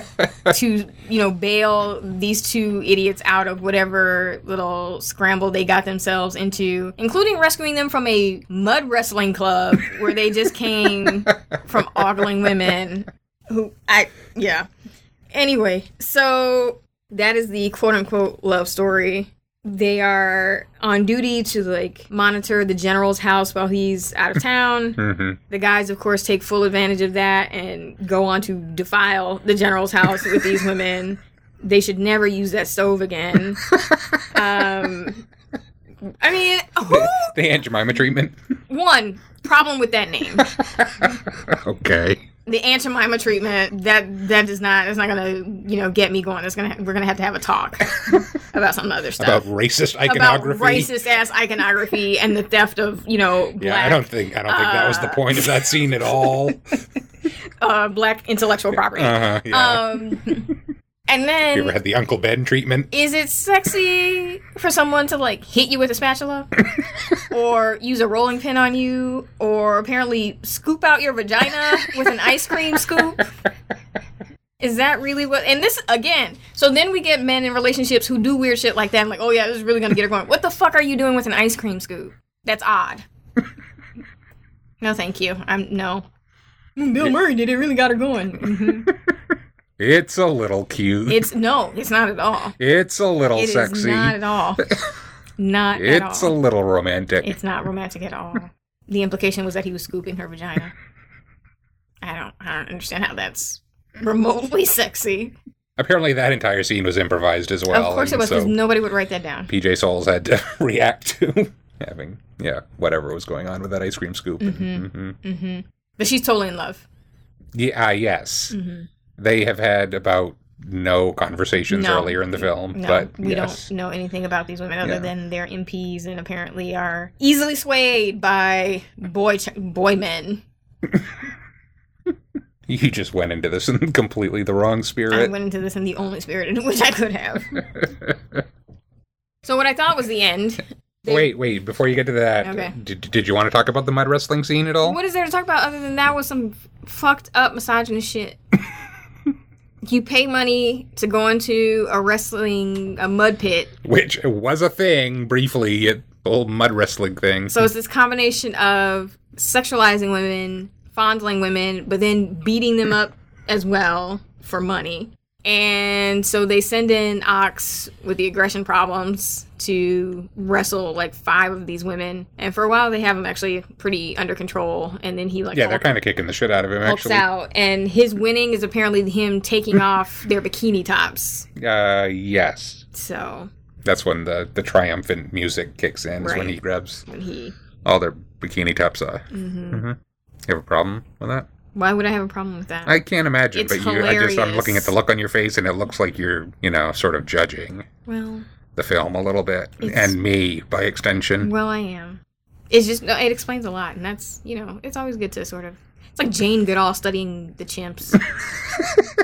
to, you know, bail these two idiots out of whatever little scramble they got themselves into, including rescuing them from a mud wrestling club where they just came from ogling women who I yeah. Anyway, so that is the quote unquote love story. They are on duty to like monitor the general's house while he's out of town. hmm The guys, of course, take full advantage of that and go on to defile the general's house with these women. They should never use that stove again. Um, I mean, who? The Aunt Jemima treatment. One problem with that name. okay. The Aunt Jemima treatment that that is not it's not gonna you know get me going. It's gonna we're gonna have to have a talk about some other stuff About racist about iconography. racist ass iconography and the theft of you know black, yeah, I don't think I don't think that was the point of that scene at all. uh, black intellectual property. Uh-huh, yeah. Um, and then you ever had the Uncle Ben treatment? is it sexy for someone to like hit you with a spatula? Or use a rolling pin on you? Or apparently scoop out your vagina with an ice cream scoop? Is that really what and this again so then we get men in relationships who do weird shit like that. And like oh yeah this is really gonna get her going. What the fuck are you doing with an ice cream scoop? That's odd. No thank you. I'm no. Bill murray did it really got her going. Mhm. It's a little cute. it's no it's not at all It's a little It sexy. not at all. Not at It's a little romantic. It's not romantic at all. The implication was that he was scooping her vagina. I don't. I don't understand how that's remotely sexy. Apparently, that entire scene was improvised as well. of course it and was, because so nobody would write that down. PJ Soles had to react to having, yeah, whatever was going on with that ice cream scoop. Mm-hmm. hmm But she's totally in love. Yeah, uh, yes. Mm-hmm. They have had about no conversations No. earlier in the film, No, but we yes. don't know anything about these women other Yeah. than they're MPs and apparently are easily swayed by boy ch- boy men. You just went into this in completely the wrong spirit. I went into this in the only spirit in which I could have. so what I thought was the end. they- wait, wait, before you get to that, Okay. did, did you want to talk about the mud wrestling scene at all? What is there to talk about other than that was some fucked up misogynist shit? You pay money to go into a wrestling a mud pit. Which was a thing briefly the old mud wrestling thing. So it's this combination of sexualizing women, fondling women, but then beating them up as well for money. And so they send in Ox with the aggression problems to wrestle like five of these women. And for a while they have him actually pretty under control. And then he like yeah, they're kind of kicking the shit out of him, hulks actually. out. And his winning is apparently him taking off their bikini tops. Uh, yes. So That's when the, the triumphant music kicks in, is when he grabs when he. all their bikini tops off. hmm You have a problem with that? Why would I have a problem with that? I can't imagine, It's but you, I just, I'm looking at the look on your face and it looks like you're, you know, sort of judging. well, the film a little bit, and me by extension. Well, I am. It's just no, it explains a lot, and that's you know it's always good to sort of. It's like Jane Goodall studying the chimps.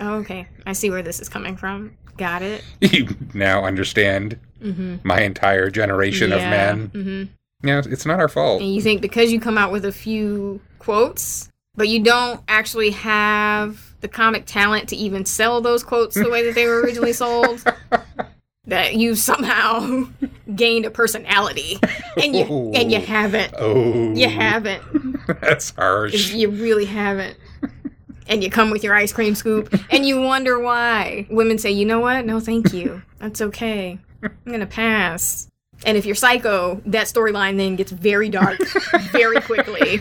Oh, okay, I see where this is coming from. Got it. You now understand my entire generation of men. Mm-hmm. Yeah, it's not our fault. And you think because you come out with a few quotes, but you don't actually have the comic talent to even sell those quotes the way that they were originally sold, that you somehow gained a personality, and you and you oh. haven't. Oh, You haven't. That's harsh. You really haven't. And you come with your ice cream scoop and you wonder why. Women say, you know what? No, thank you. That's okay. I'm going to pass. And if you're psycho, that storyline then gets very dark very quickly.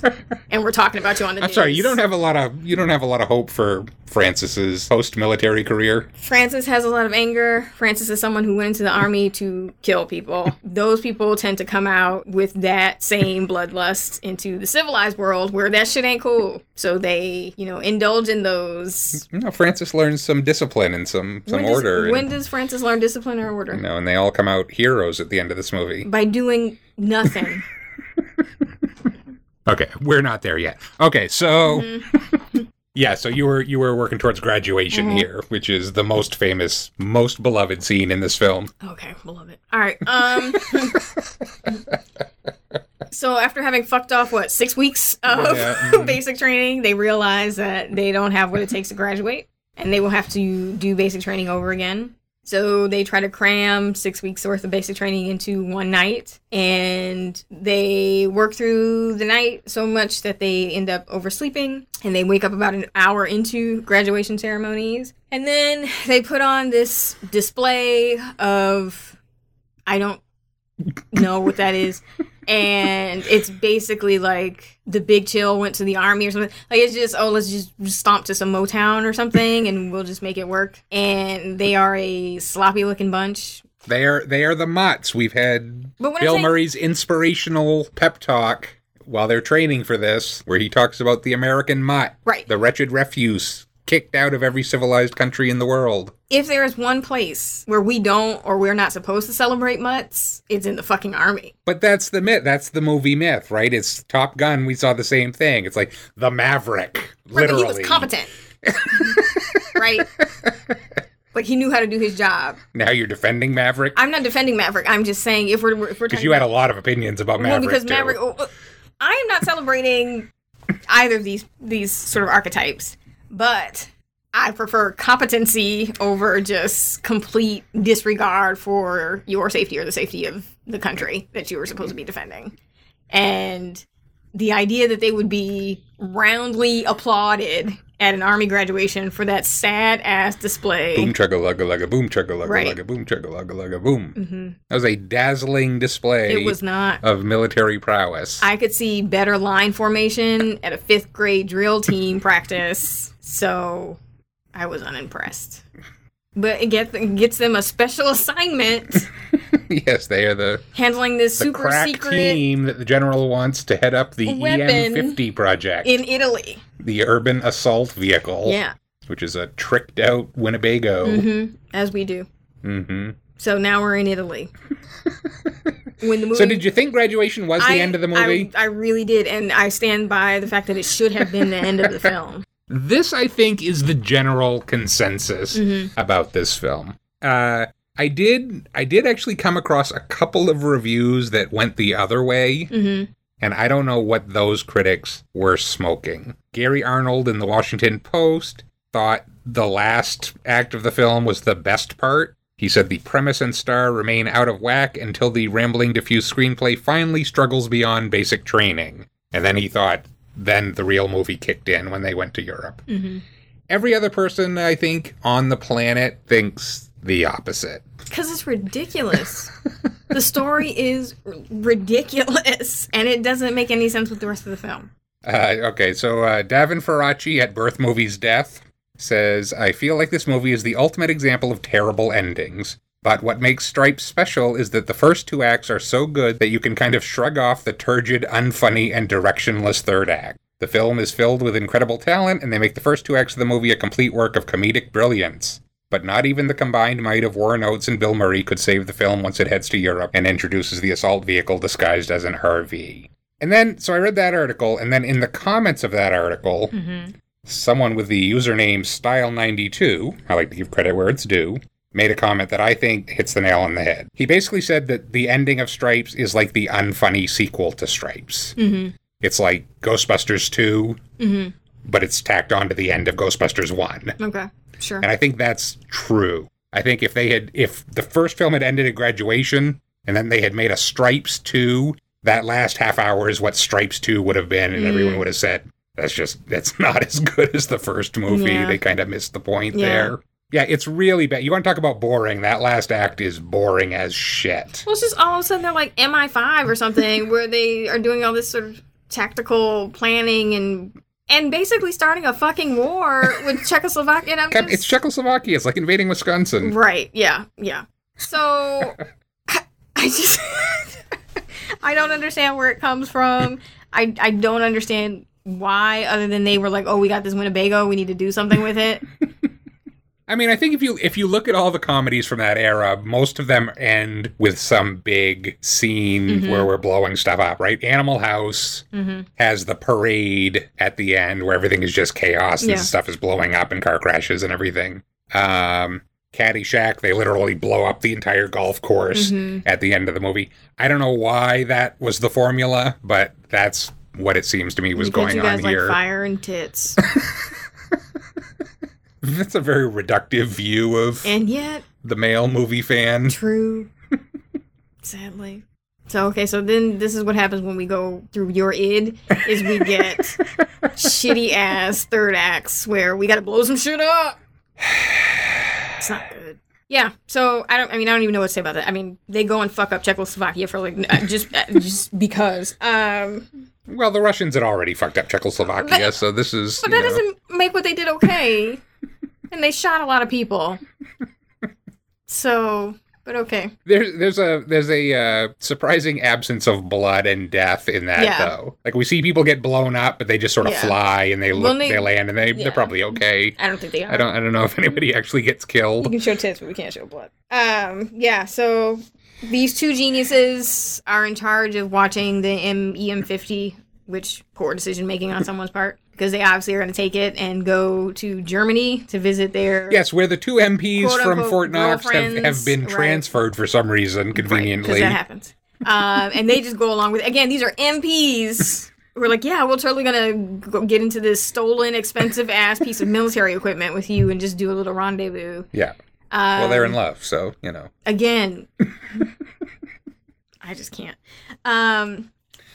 and we're talking about you on the I'm sorry, you don't have a lot of you don't have a lot of hope for Francis's post-military career. Francis has a lot of anger. Francis is someone who went into the army to kill people. Those people tend to come out with that same bloodlust into the civilized world where that shit ain't cool. So they, you know, indulge in those. You know, Francis learns some discipline and some some when does, order. When and, does Francis learn discipline or order? you know, and they all come out heroes at the end of this movie. By doing nothing. Okay, we're not there yet. Okay, so Mm-hmm. yeah, so you were you were working towards graduation here, which is the most famous, most beloved scene in this film. Okay, beloved. All right. Um. so after having fucked off what six weeks of Yeah, mhm. basic training, they realize that they don't have what it takes to graduate, and they will have to do basic training over again. So they try to cram six weeks worth of basic training into one night, and they work through the night so much that they end up oversleeping, and they wake up about an hour into graduation ceremonies, and then they put on this display of I don't know what that is. And it's basically like the big chill went to the army or something. Like it's just oh let's just stomp to some Motown or something and we'll just make it work. And they are a sloppy looking bunch. They are they are the Mutts. We've had But when I'm Bill saying- Murray's inspirational pep talk while they're training for this, where he talks about the American mutt, Right. the wretched refuse kicked out of every civilized country in the world. If there is one place where we don't or we're not supposed to celebrate mutts, it's in the fucking army. But that's the myth. That's the movie myth, right? It's Top Gun. We saw the same thing. It's like the Maverick, Right, literally. but he was competent. right? Like he knew how to do his job. Now you're defending Maverick I'm not defending Maverick. I'm just saying if we're if we're because you had a lot of opinions about Maverick. well, because too. Maverick. oh, oh, I am not celebrating either of these these sort of archetypes, but I prefer competency over just complete disregard for your safety or the safety of the country that you were supposed to be defending. And the idea that they would be roundly applauded at an army graduation for that sad ass display. Boom chugga lugga lugga boom chugga lugga Right. lugga boom chugga lugga lugga boom. Mm-hmm. That was a dazzling display It was not. of military prowess. I could see better line formation at a fifth grade drill team practice, so I was unimpressed. But it gets, gets them a special assignment yes, they are the, handling this the super crack secret team that the general wants to head up the Weapon EM50 project, in Italy. the urban assault vehicle. Yeah, which is a tricked out Winnebago. hmm as we do. hmm So now we're in Italy. when the movie, So, did you think graduation was the end of the movie? I, I really did, and I stand by the fact that it should have been the end of the film. This, I think, is the general consensus Mm-hmm. about this film. Uh, I did, I did actually come across a couple of reviews that went the other way. Mm-hmm. And I don't know what those critics were smoking. Gary Arnold in the Washington Post thought the last act of the film was the best part. He said the premise and star remain out of whack until the rambling, diffuse screenplay finally struggles beyond basic training. And then he thought, then the real movie kicked in when they went to Europe. Every other person, I think, on the planet thinks the opposite. Because it's ridiculous. the story is r- ridiculous, and it doesn't make any sense with the rest of the film. Uh, okay, so uh, Devin Faraci at Birth.Movies.Death says, I feel like this movie is the ultimate example of terrible endings. But what makes Stripes special is that the first two acts are so good that you can kind of shrug off the turgid, unfunny, and directionless third act. The film is filled with incredible talent, and they make the first two acts of the movie a complete work of comedic brilliance. But not even the combined might of Warren Oates and Bill Murray could save the film once it heads to Europe and introduces the assault vehicle disguised as an RV. And then, so I read that article, and then in the comments of that article, mm-hmm. someone with the username Style92, I like to give credit where it's due, made a comment that I think hits the nail on the head. He basically said that the ending of Stripes is like the unfunny sequel to Stripes. Mm-hmm. It's like Ghostbusters 2, but it's tacked on to the end of Ghostbusters 1. Okay, sure. And I think that's true. I think if they had, if the first film had ended at graduation and then they had made a Stripes 2, that last half hour is what Stripes 2 would have been, and everyone would have said, that's just, that's not as good as the first movie. Yeah. They kind of missed the point Yeah. there. Yeah, it's really bad. You want to talk about boring? That last act is boring as shit. Well, it's just all of a sudden they're like MI5 or something, where they are doing all this sort of tactical planning and and basically starting a fucking war with Czechoslovakia. And I'm just, It's Czechoslovakia. It's like invading Wisconsin. right, yeah, yeah. So I, I just I don't understand where it comes from. I I don't understand why, other than they were like, oh, we got this Winnebago, we need to do something with it. I mean, I think if you if you look at all the comedies from that era, most of them end with some big scene Mm-hmm. where we're blowing stuff up, right? Animal House has the parade at the end where everything is just chaos and Yeah. stuff is blowing up and car crashes and everything. Um, Caddyshack, they literally blow up the entire golf course Mm-hmm. at the end of the movie. I don't know why that was the formula, but that's what it seems to me was because going you guys on like here. fire and tits, That's a very reductive view of and yet the male movie fan. True. Sadly. So okay, so then this is what happens when we go through your id is we get shitty ass third acts where we gotta blow some shit up. It's not good. Yeah, so I don't. I mean, I don't even know what to say about that. I mean, they go and fuck up Czechoslovakia for like uh, just uh, just because. Um, Well, the Russians had already fucked up Czechoslovakia, so this is. but that know- doesn't make what they did okay. And they shot a lot of people. So, but okay. There's there's a there's a uh, surprising absence of blood and death in that Yeah. though. Like we see people get blown up, but they just sort of Yeah. fly and they look Well, they- they, land and they yeah. they're probably okay. I don't think they are. I don't I don't know if anybody actually gets killed. We can show tits, but we can't show blood. Um, yeah. So these two geniuses are in charge of watching the M- EM50, which poor decision making on someone's part because they obviously are going to take it and go to Germany to visit their Yes, where the two MPs from Fort Knox have, have been right. transferred for some reason conveniently. that happens. um, and they just go along with. It. Again, these are MPs. We're like, yeah, we're totally gonna go get into this stolen, expensive ass piece of military equipment with you and just do a little rendezvous. yeah. Um, Well, they're in love, so you know. again i just can't um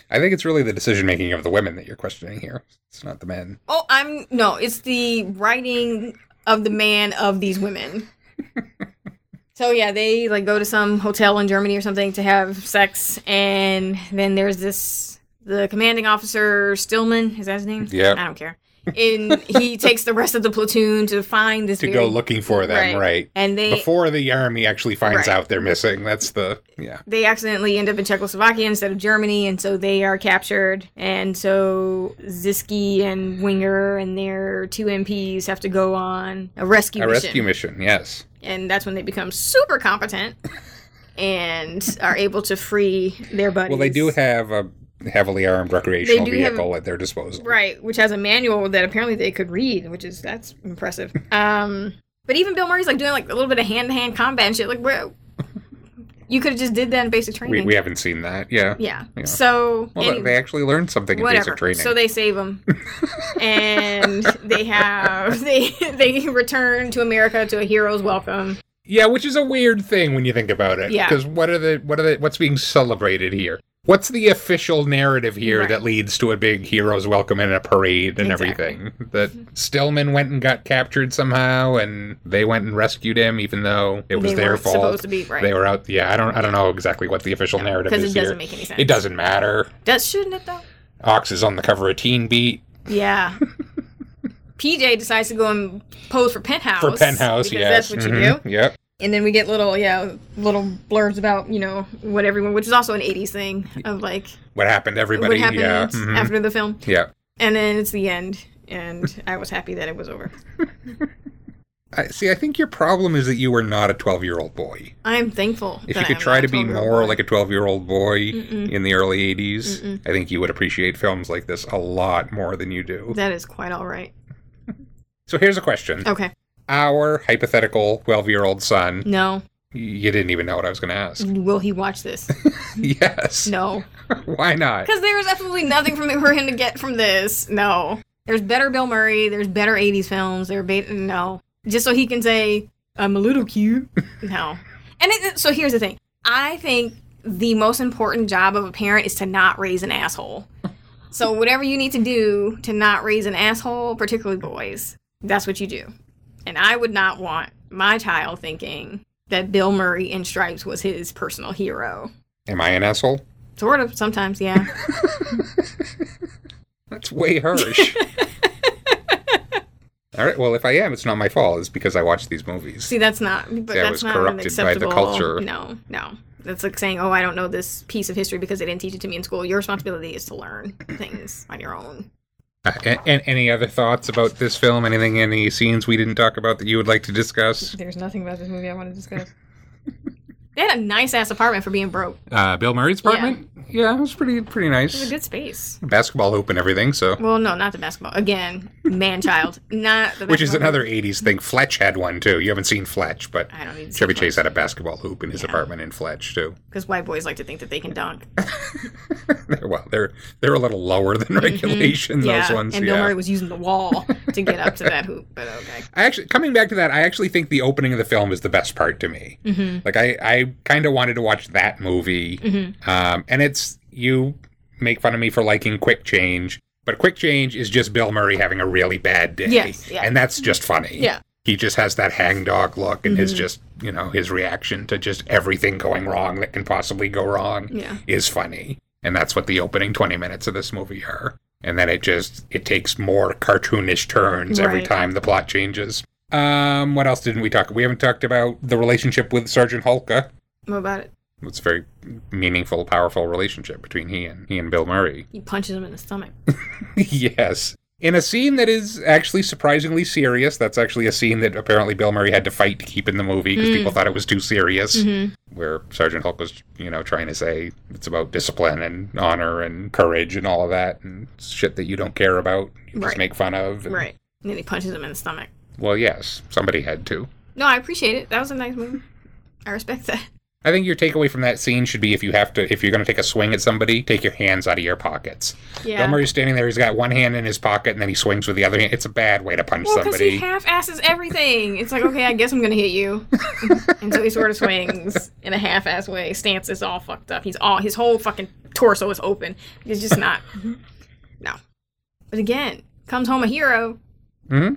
I think it's really the decision making of the women that you're questioning here. It's not the men. oh i'm no it's the writing of the man of these women so yeah they like go to some hotel in germany or something to have sex and then there's this the commanding officer stillman is that his name Yeah, i don't care and he takes the rest of the platoon to find this To very- go looking for them, Right. right? and they Before the army actually finds Right. out they're missing. That's the yeah. they accidentally end up in Czechoslovakia instead of Germany, and so they are captured. And so Ziskey and Winger and their two MPs have to go on a rescue mission. A mission, rescue mission, yes. and that's when they become super competent and are able to free their buddies. Well, they do have a heavily armed recreational do have- vehicle at their disposal. right, which has a manual that apparently they could read, which is that's impressive. Um, but even Bill Murray's like doing like a little bit of hand to hand combat and shit. Like, where you could have just did that in basic training. we haven't seen that. Yeah. yeah. Yeah. So Well, anyway. they actually learned something in basic training. So they save them, and they have they they return to America to a hero's welcome. yeah, which is a weird thing when you think about it. Yeah. Because what are the what are the what's being celebrated here? What's the official narrative here Right. that leads to a big hero's welcome and a parade and Exactly. everything? That Stillman went and got captured somehow, and they went and rescued him, even though it was They their fault. supposed to be, right. They were out. Yeah, I don't. I don't know exactly what the official narrative because is it doesn't here. make any sense. It doesn't matter. Does shouldn't it though? Ox is on the cover of Teen Beat Yeah. PJ decides to go and pose for Penthouse. for Penthouse. because yes, that's what you Mhm. do. Yep. And then we get little yeah little blurbs about you know what everyone, which is also an '80s thing of like What happened to everybody? what happened yeah. mhm. after the film. yeah. And then it's the end, and I was happy that it was over. I, see, I think your problem is that you were not a 12 year old boy. I'm thankful. If that you could I'm try to be more boy. like a 12 year old boy Mm-mm. in the early 80s, I think you would appreciate films like this a lot more than you do. That is quite all right. So here's a question. Okay. Our hypothetical 12 year old son, No. you didn't even know what I was going to ask. Will he watch this? yes. No. Why not? Because there is absolutely nothing from for him to get from this. No. There's better Bill Murray. There's better 80s films. There be- no. Just so he can say, I'm a little cute. No. And it, so here's the thing. I think the most important job of a parent is to not raise an asshole. So whatever you need to do to not raise an asshole, particularly boys, that's what you do. And I would not want my child thinking that Bill Murray in Stripes was his personal hero. Am I an asshole? Sort of, sometimes, yeah. That's way harsh. All right. Well, if I am, it's not my fault. It's because I watch these movies. See, that's not. But See, I that's was not corrupted by the culture. No, no. That's like saying, "Oh, I don't know this piece of history because they didn't teach it to me in school." Your responsibility is to learn things on your own. Uh, and, and any other thoughts about this film? Anything? Any scenes we didn't talk about that you would like to discuss? There's nothing about this movie I want to discuss. they had a nice ass apartment for being broke. Uh, Bill Murray's apartment. Yeah, it was pretty pretty It nice. was a good space. Basketball hoop and everything. So, Well, no, not the basketball. Again, man child, not the which is basketball. another '80s thing. Fletch had one too. You haven't seen Fletch, but I don't need to see Chevy Chase had a basketball hoop in his Yeah. apartment in Fletch too. because white boys like to think that they can dunk. They're- well, they're they're a little lower than regulation. Mm-hmm. yeah, Those ones. and yeah. Bill Murray was using the wall to get up to that hoop. But okay. I actually coming back to that, I actually think the opening of the film is the best part to me. Mm-hmm. Like I, I kind of wanted to watch that movie, um, and it's you make fun of me for liking Quick Change, but Quick Change is just Bill Murray having a really bad day, Yes, yeah. and that's just funny. Yeah. he just has that hangdog look, and Mm-hmm. his just you know his reaction to just everything going wrong that can possibly go wrong Yeah. is funny, and that's what the opening twenty minutes of this movie are. And then it just it takes more cartoonish turns every time the plot changes. Um, what else didn't we talk? We haven't talked about the relationship with Sergeant Hulka. What about it? It's a very meaningful, powerful relationship between he and he and Bill Murray. He punches him in the stomach. yes. In a scene that is actually surprisingly serious, that's actually a scene that apparently Bill Murray had to fight to keep in the movie because mm. people thought it was too serious. Mm-hmm. Where Sergeant Hulk was, you know, trying to say it's about discipline and honor and courage and all of that and shit that you don't care about, you just make fun of. and- Right. And then he punches him in the stomach. Well, yes, somebody had to. No, I appreciate it. That was a nice movie. I respect that. I think your takeaway from that scene should be if you have to, if you're going to take a swing at somebody, take your hands out of your pockets. Yeah. Bill Murray's standing there, he's got one hand in his pocket, and then he swings with the other hand. It's a bad way to punch Well, somebody. he half asses everything. It's like, okay, I guess I'm gonna hit you. and so he sort of swings in a half ass way. Stance is all fucked up. He's all his whole fucking torso is open. He's just not No. But again, comes home a hero. hmm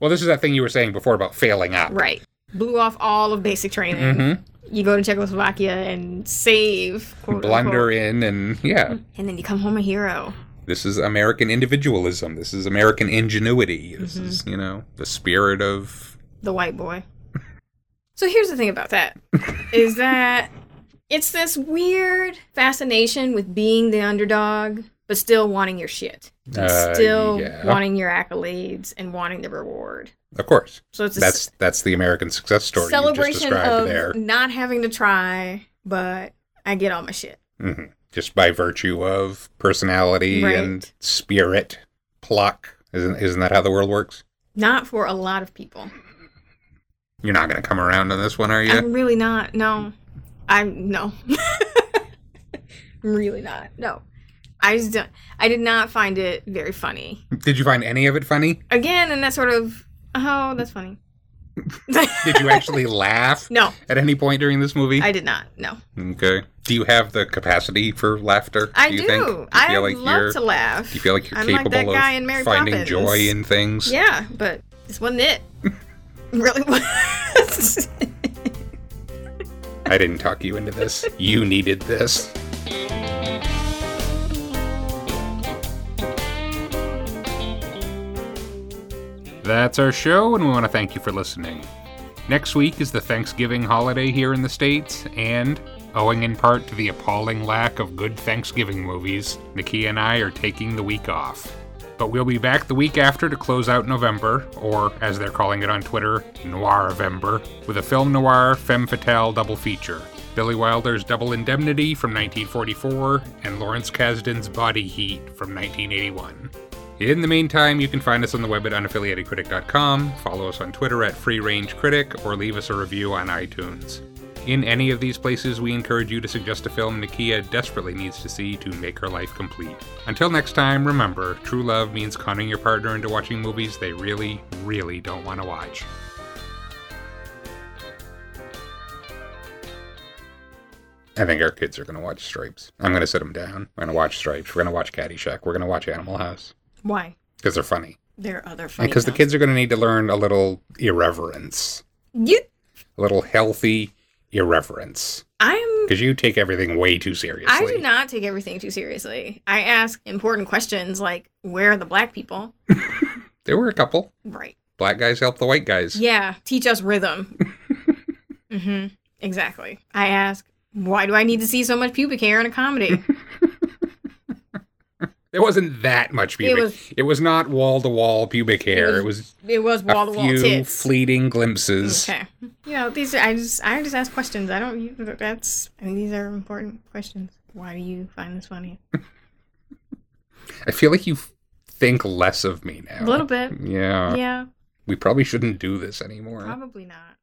Well, this is that thing you were saying before about failing up. Right. Blew off all of basic training. Mm-hmm. You go to Czechoslovakia and save quote, Blunder unquote, in, and yeah, and then you come home a hero. this is American individualism. This is American ingenuity. This Mm-hmm. is, you know, the spirit of. the white boy. So here's the thing about that is that it's this weird fascination with being the underdog, but still wanting your shit. And Uh, still yeah. wanting your accolades and wanting the reward. Of course. So it's That's that's the American success story celebration of there. not having to try, but I get all my shit. hmm Just by virtue of personality Right. and spirit, pluck. Isn't isn't that how the world works? Not for a lot of people. You're not going to come around on this one, are you? I'm really not. No. I'm no. I'm really not. No. I just don't, I did not find it very funny. Did you find any of it funny? Again, and that sort of oh, that's funny. Did you actually laugh No, at any point during this movie? I did not. No, Okay. Do you have the capacity for laughter? I do. do. Think? Do I feel like love you're, to laugh. Do you feel like you're I'm like capable that guy in Mary of finding Poppins. joy in things? Yeah, but this wasn't it. really was. I didn't talk you into this. You needed this. That's our show, and we want to thank you for listening. Next week is the Thanksgiving holiday here in the States, and, owing in part to the appalling lack of good Thanksgiving movies, Nikki and I are taking the week off. But we'll be back the week after to close out November, or as they're calling it on Twitter, Noir-Vember, with a film noir femme fatale double feature. Billy Wilder's Double Indemnity from 1944 and Lawrence Kasdan's Body Heat from 1981. In the meantime, you can find us on the web at unaffiliatedcritic.com, follow us on Twitter at Free Range Critic, or leave us a review on iTunes. In any of these places, we encourage you to suggest a film Nakia desperately needs to see to make her life complete. Until next time, remember true love means conning your partner into watching movies they really, really don't want to watch. I think our kids are going to watch Stripes. I'm going to sit them down. We're going to watch Stripes. We're going to watch Caddyshack. We're going to watch Animal House Why? because they're funny. They're other funny Because the kids are going to need to learn a little irreverence, You, a little healthy irreverence. I'm. Because you take everything way too seriously. I do not take everything too seriously. I ask important questions like, "Where are the black people?" There were a couple. Right. Black guys help the white guys. Yeah. Teach us rhythm. mm-hmm. Exactly. I ask, "Why do I need to see so much pubic hair in a comedy?" There wasn't that much pubic. It was- was, not wall to wall pubic hair. It was, It was wall to wall. few tits. fleeting glimpses. Okay. You know, these are, I just I just ask questions. I don't you that's I mean these are important questions. Why do you find this funny? I feel like you think less of me now. A little bit. Yeah. Yeah, We probably shouldn't do this anymore. probably not.